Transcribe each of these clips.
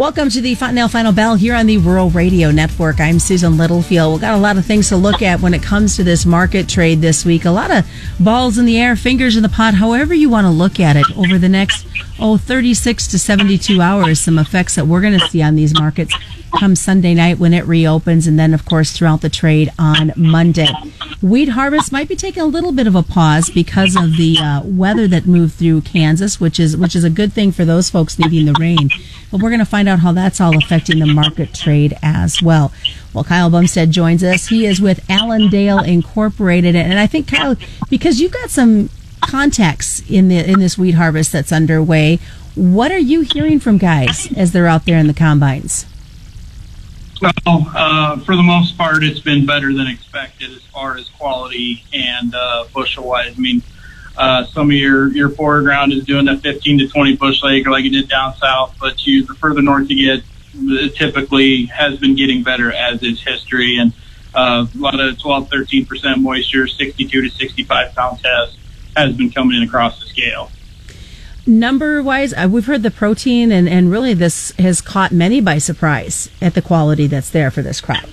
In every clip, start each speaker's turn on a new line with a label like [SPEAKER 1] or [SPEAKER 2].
[SPEAKER 1] Welcome to the Fontanelle Final Bell here on the Rural Radio Network. I'm Susan Littlefield. We've got a lot of things to look at when it comes to this market trade this week. A lot of balls in the air, fingers in the pot, however you want to look at it over the next, oh, 36 to 72 hours. Some effects that we're going to see on these markets come Sunday night when it reopens, and then, of course, throughout the trade on Monday. Wheat harvest might be taking a little bit of a pause because of the uh, weather that moved through Kansas, which is which is a good thing for those folks needing the rain. But we're going to find out how that's all affecting the market trade as well. Well, Kyle Bumsted joins us. He is with Allendale Incorporated, and I think Kyle, because you've got some contacts in the in this wheat harvest that's underway. What are you hearing from guys as they're out there in the combines?
[SPEAKER 2] Well, uh, for the most part, it's been better than expected as far as quality and uh, bushel wise. I mean, uh, some of your your foreground is doing a 15 to 20 bushel acre like you did down south, but you the further north you get, it typically has been getting better as is history and uh, a lot of 12, 13 percent moisture, 62 to 65 pound test has been coming in across the scale
[SPEAKER 1] number wise, uh, we've heard the protein, and, and really this has caught many by surprise at the quality that's there for this crop.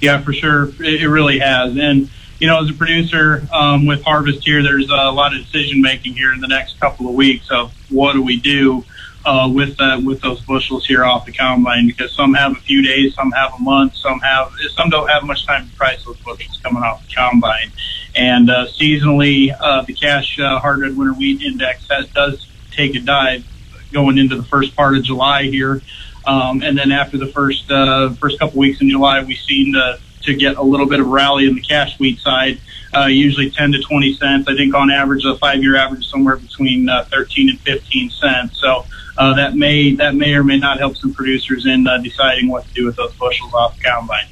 [SPEAKER 2] Yeah, for sure. It, really has. And, you know, as a producer um, with harvest here, there's a lot of decision making here in the next couple of weeks of what do we do uh, with that with those bushels here off the combine because some have a few days, some have a month, some have some don't have much time to price those bushels coming off the combine. And uh, seasonally, uh, the cash uh, hard red winter wheat index has, does take a dive going into the first part of July here. Um, and then after the first uh, first couple weeks in July, we seen to, to get a little bit of rally in the cash wheat side, uh, usually 10 to 20 cents. I think on average, a five year average is somewhere between uh, 13 and 15 cents. So uh, that may that may or may not help some producers in uh, deciding what to do with those bushels off the combine.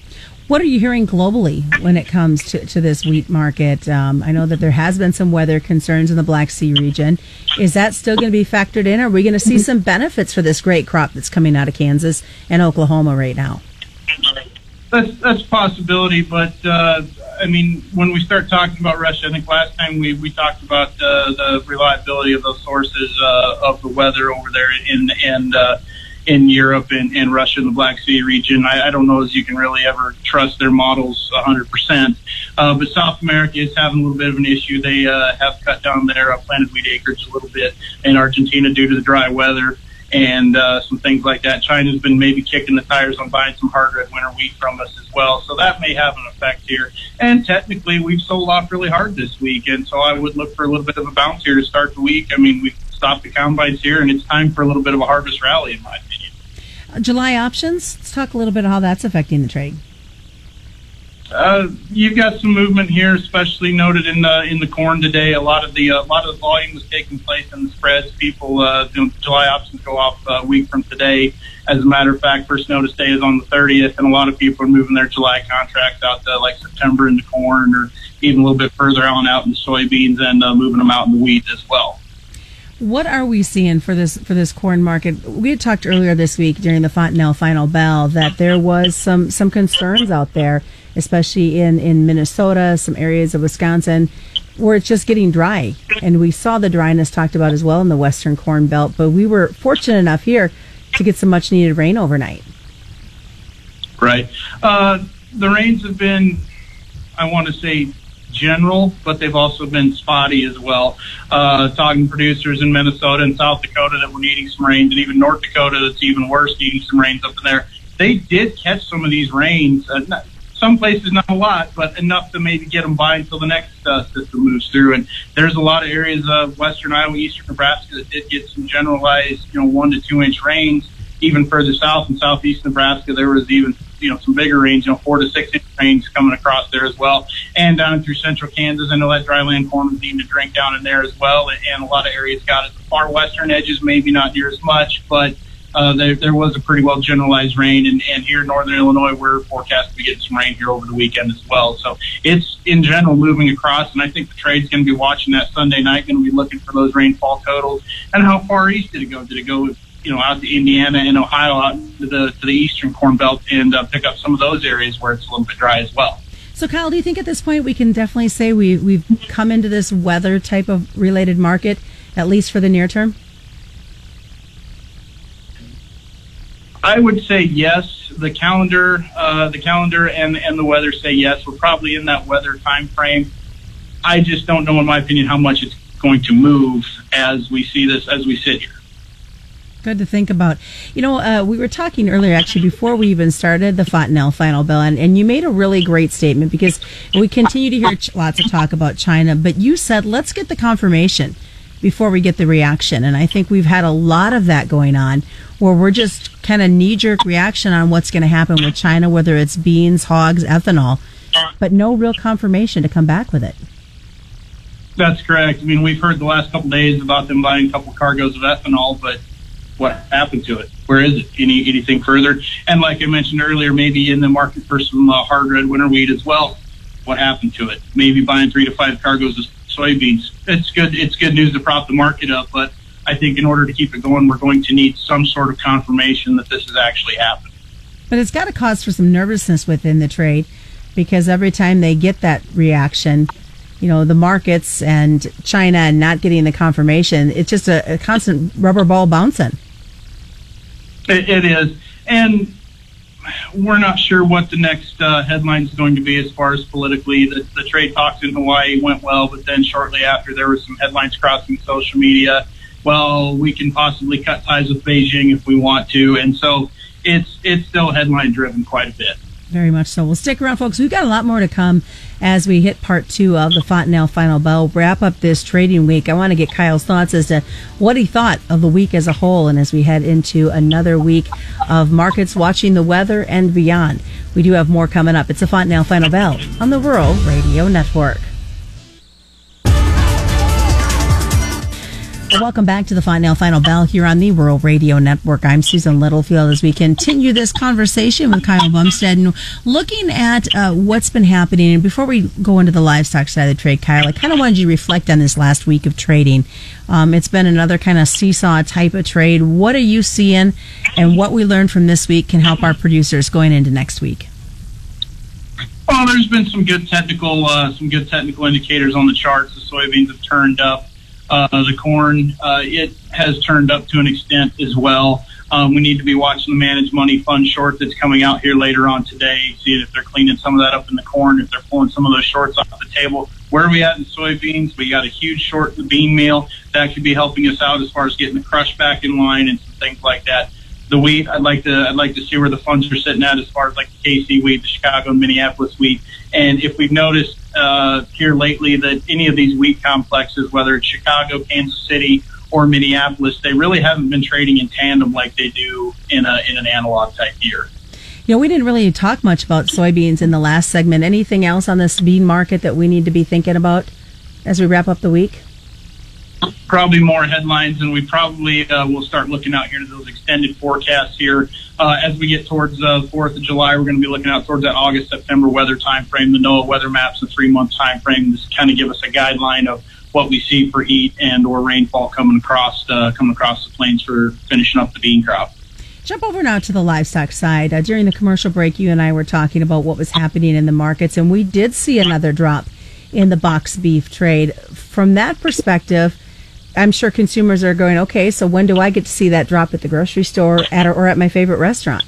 [SPEAKER 1] What are you hearing globally when it comes to, to this wheat market? Um, I know that there has been some weather concerns in the Black Sea region. Is that still going to be factored in? Are we going to see some benefits for this great crop that's coming out of Kansas and Oklahoma right now?
[SPEAKER 2] That's that's a possibility, but uh, I mean, when we start talking about Russia, I think last time we, we talked about uh, the reliability of those sources uh, of the weather over there in and uh, in Europe and, and Russia and the Black Sea region. I, I don't know as you can really ever trust their models 100%. Uh, but South America is having a little bit of an issue. They uh, have cut down their uh, planted wheat acreage a little bit in Argentina due to the dry weather and uh, some things like that. China's been maybe kicking the tires on buying some hard red winter wheat from us as well. So that may have an effect here. And technically, we've sold off really hard this week. And so I would look for a little bit of a bounce here to start the week. I mean, we've stopped the combines here, and it's time for a little bit of a harvest rally, in my opinion.
[SPEAKER 1] July options. Let's talk a little bit of how that's affecting the trade.
[SPEAKER 2] Uh, you've got some movement here, especially noted in the in the corn today. A lot of the uh, a lot of the volume was taking place in the spreads. People, uh, July options go off a week from today. As a matter of fact, first notice day is on the 30th, and a lot of people are moving their July contracts out to like September into corn, or even a little bit further on out in soybeans, and uh, moving them out in the wheat as well.
[SPEAKER 1] What are we seeing for this for this corn market? We had talked earlier this week during the Fontanelle Final Bell that there was some some concerns out there, especially in in Minnesota, some areas of Wisconsin, where it's just getting dry, and we saw the dryness talked about as well in the Western Corn Belt. But we were fortunate enough here to get some much needed rain overnight.
[SPEAKER 2] Right. Uh, the rains have been, I want to say, general, but they've also been spotty as well. Uh, talking producers in Minnesota and South Dakota that were needing some rains, and even North Dakota that's even worse, needing some rains up in there. They did catch some of these rains. Uh, not, some places not a lot, but enough to maybe get them by until the next uh, system moves through. And there's a lot of areas of western Iowa, eastern Nebraska that did get some generalized, you know, one to two inch rains. Even further south in southeast Nebraska, there was even you know some bigger rains, you know, four to six inch rains coming across there as well, and down through central Kansas. I know that dryland corn was needing to drink down in there as well, and a lot of areas got it. The far western edges maybe not near as much, but uh, there, there was a pretty well generalized rain, and, and here in northern Illinois, we're forecast to be getting some rain here over the weekend as well. So it's in general moving across, and I think the trade's going to be watching that Sunday night, going to be looking for those rainfall totals. And how far east did it go? Did it go you know, out to Indiana and Ohio, out to the to the eastern corn belt, and uh, pick up some of those areas where it's a little bit dry as well.
[SPEAKER 1] So, Kyle, do you think at this point we can definitely say we we've come into this weather type of related market, at least for the near term?
[SPEAKER 2] I would say yes. The calendar, uh, the calendar, and and the weather say yes. We're probably in that weather time frame. I just don't know, in my opinion, how much it's going to move as we see this as we sit here.
[SPEAKER 1] Good to think about. You know, uh, we were talking earlier, actually, before we even started the Fontanelle Final Bell, and, and you made a really great statement because we continue to hear ch- lots of talk about China, but you said, let's get the confirmation before we get the reaction. And I think we've had a lot of that going on where we're just kind of knee jerk reaction on what's going to happen with China, whether it's beans, hogs, ethanol, but no real confirmation to come back with it.
[SPEAKER 2] That's correct. I mean, we've heard the last couple days about them buying a couple cargoes of ethanol, but what happened to it? Where is it? Any anything further? And like I mentioned earlier, maybe in the market for some uh, hard red winter wheat as well. What happened to it? Maybe buying three to five cargoes of soybeans. It's good. It's good news to prop the market up, but I think in order to keep it going, we're going to need some sort of confirmation that this has actually happened.
[SPEAKER 1] But it's got to cause for some nervousness within the trade because every time they get that reaction, you know, the markets and China and not getting the confirmation, it's just a, a constant rubber ball bouncing.
[SPEAKER 2] It, it is. And we're not sure what the next uh, headline is going to be as far as politically. The, the trade talks in Hawaii went well, but then shortly after, there were some headlines crossing social media. Well, we can possibly cut ties with Beijing if we want to, and so it's it's still headline driven quite a bit.
[SPEAKER 1] Very much so. We'll stick around, folks. We've got a lot more to come as we hit part two of the Fontanelle Final Bell. Wrap up this trading week. I want to get Kyle's thoughts as to what he thought of the week as a whole, and as we head into another week of markets watching the weather and beyond. We do have more coming up. It's the Fontanelle Final Bell on the Rural Radio Network. Welcome back to the Fontanelle Final Bell here on the Rural Radio Network. I'm Susan Littlefield as we continue this conversation with Kyle Bumsted and looking at uh, what's been happening. And before we go into the livestock side of the trade, Kyle, I kind of wanted you to reflect on this last week of trading. Um, it's been another kind of seesaw type of trade. What are you seeing, and what we learned from this week can help our producers going into next week?
[SPEAKER 2] Well, there's been some good technical, uh, some good technical indicators on the charts. The soybeans have turned up. Uh, the corn, uh, it has turned up to an extent as well. Um, we need to be watching the managed money fund short that's coming out here later on today, seeing if they're cleaning some of that up in the corn, if they're pulling some of those shorts off the table. Where are we at in soybeans? We got a huge short in the bean meal that could be helping us out as far as getting the crush back in line and some things like that. The wheat, I'd like to, I'd like to see where the funds are sitting at as far as like the KC wheat, the Chicago and Minneapolis wheat, and if we've noticed uh, here lately that any of these wheat complexes, whether it's Chicago, Kansas City, or Minneapolis, they really haven't been trading in tandem like they do in a in an analog type year.
[SPEAKER 1] You know, we didn't really talk much about soybeans in the last segment. Anything else on this bean market that we need to be thinking about as we wrap up the week?
[SPEAKER 2] Probably more headlines, and we probably uh, will start looking out here to those extended forecasts here uh, as we get towards the uh, 4th of July. We're going to be looking out towards that August September weather time frame. The NOAA weather maps, the three month time frame, just kind of give us a guideline of what we see for heat and or rainfall coming across uh, coming across the plains for finishing up the bean crop.
[SPEAKER 1] Jump over now to the livestock side. Uh, during the commercial break, you and I were talking about what was happening in the markets, and we did see another drop in the box beef trade. From that perspective, I'm sure consumers are going, okay, so when do I get to see that drop at the grocery store at or at my favorite restaurant?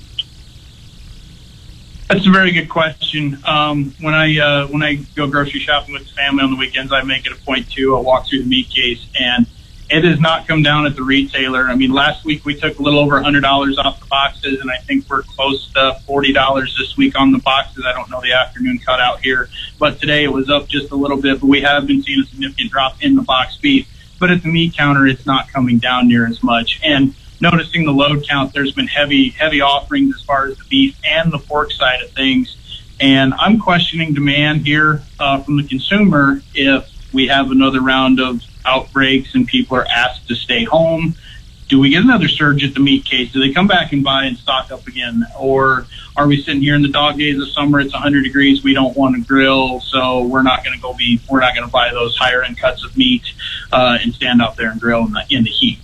[SPEAKER 2] That's a very good question. Um, when I uh, when I go grocery shopping with the family on the weekends, I make it a point to uh, walk through the meat case, and it has not come down at the retailer. I mean, last week we took a little over hundred dollars off the boxes, and I think we're close to forty dollars this week on the boxes. I don't know the afternoon cut out here, but today it was up just a little bit. But we have been seeing a significant drop in the box beef but at the meat counter, it's not coming down near as much. And noticing the load count, there's been heavy, heavy offerings as far as the beef and the pork side of things. And I'm questioning demand here uh, from the consumer if we have another round of outbreaks and people are asked to stay home do we get another surge at the meat case? Do they come back and buy and stock up again? Or are we sitting here in the dog days of summer? It's 100 degrees. We don't want to grill, so we're not going to go be. We're not going to buy those higher end cuts of meat uh, and stand out there and grill in the, in the heat.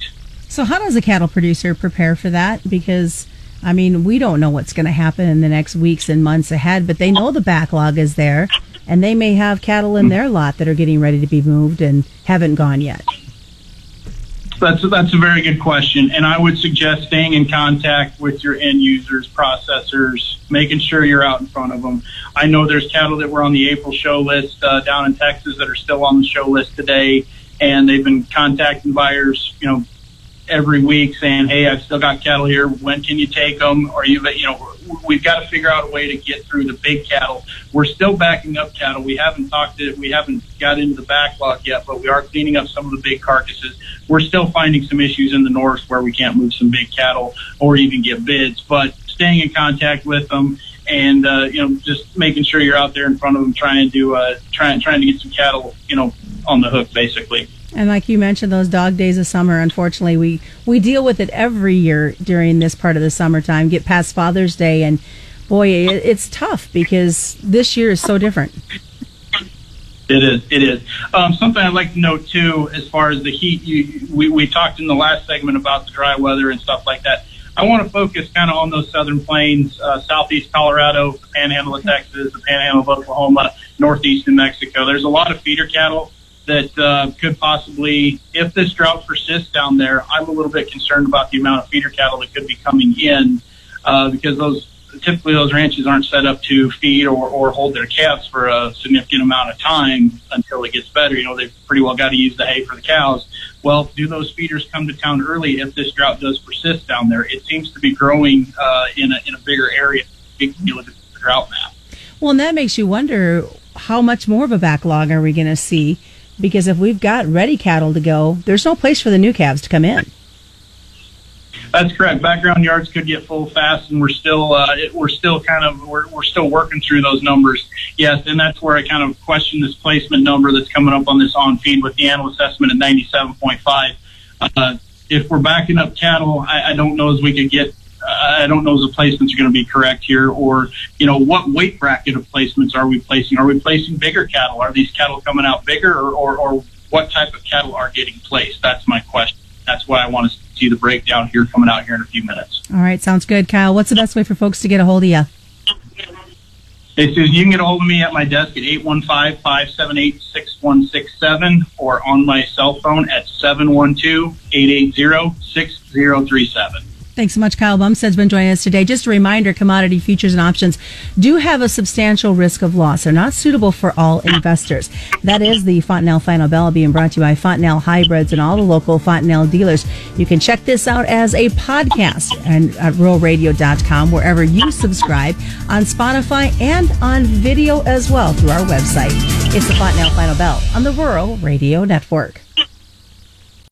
[SPEAKER 1] So, how does a cattle producer prepare for that? Because I mean, we don't know what's going to happen in the next weeks and months ahead, but they know the backlog is there, and they may have cattle in their lot that are getting ready to be moved and haven't gone yet.
[SPEAKER 2] That's that's a very good question, and I would suggest staying in contact with your end users, processors, making sure you're out in front of them. I know there's cattle that were on the April show list uh, down in Texas that are still on the show list today, and they've been contacting buyers, you know, every week saying, "Hey, I've still got cattle here. When can you take them?" Or you, you know, we've got to figure out a way to get through the big cattle. We're still backing up cattle. We haven't talked to, we haven't got into the backlog yet, but we are cleaning up some of the big carcasses. We're still finding some issues in the north where we can't move some big cattle or even get bids, but staying in contact with them and uh, you know just making sure you're out there in front of them trying to uh, trying trying to get some cattle you know on the hook basically.
[SPEAKER 1] And like you mentioned, those dog days of summer, unfortunately, we, we deal with it every year during this part of the summertime, get past Father's Day. And boy, it, it's tough because this year is so different.
[SPEAKER 2] It is. It is. Um, something I'd like to note too, as far as the heat, you, we, we talked in the last segment about the dry weather and stuff like that. I want to focus kind of on those southern plains, uh, southeast Colorado, the panhandle of Texas, the panhandle of Oklahoma, northeast New Mexico. There's a lot of feeder cattle that uh, could possibly, if this drought persists down there, I'm a little bit concerned about the amount of feeder cattle that could be coming in uh, because those typically those ranches aren't set up to feed or, or hold their calves for a significant amount of time until it gets better. You know, they've pretty well got to use the hay for the cows. Well, do those feeders come to town early if this drought does persist down there? It seems to be growing uh, in, a, in a bigger area if you look at the drought map.
[SPEAKER 1] Well, and that makes you wonder how much more of a backlog are we going to see because if we've got ready cattle to go, there's no place for the new calves to come in.
[SPEAKER 2] That's correct. Background yards could get full fast, and we're still uh, it, we're still kind of we're, we're still working through those numbers. Yes, and that's where I kind of question this placement number that's coming up on this on feed with the animal assessment at ninety seven point five. Uh, if we're backing up cattle, I, I don't know as we could get I don't know if the placements are going to be correct here, or you know, what weight bracket of placements are we placing? Are we placing bigger cattle? Are these cattle coming out bigger, or, or, or what type of cattle are getting placed? That's my question. That's why I want to see the breakdown here coming out here in a few minutes.
[SPEAKER 1] All right, sounds good, Kyle. What's the best way for folks to get a hold of you?
[SPEAKER 2] Hey, Susan, you can get a hold of me at my desk at 815-578-6167 or on my cell phone at 712-880-6037.
[SPEAKER 1] Thanks so much, Kyle Bumsted's been joining us today. Just a reminder, commodity futures and options do have a substantial risk of loss. They're not suitable for all investors. That is the Fontanelle Final Bell being brought to you by Fontanelle Hybrids and all the local Fontanelle dealers. You can check this out as a podcast and at ruralradio.com, wherever you subscribe, on Spotify and on video as well through our website. It's the Fontanelle Final Bell on the Rural Radio Network.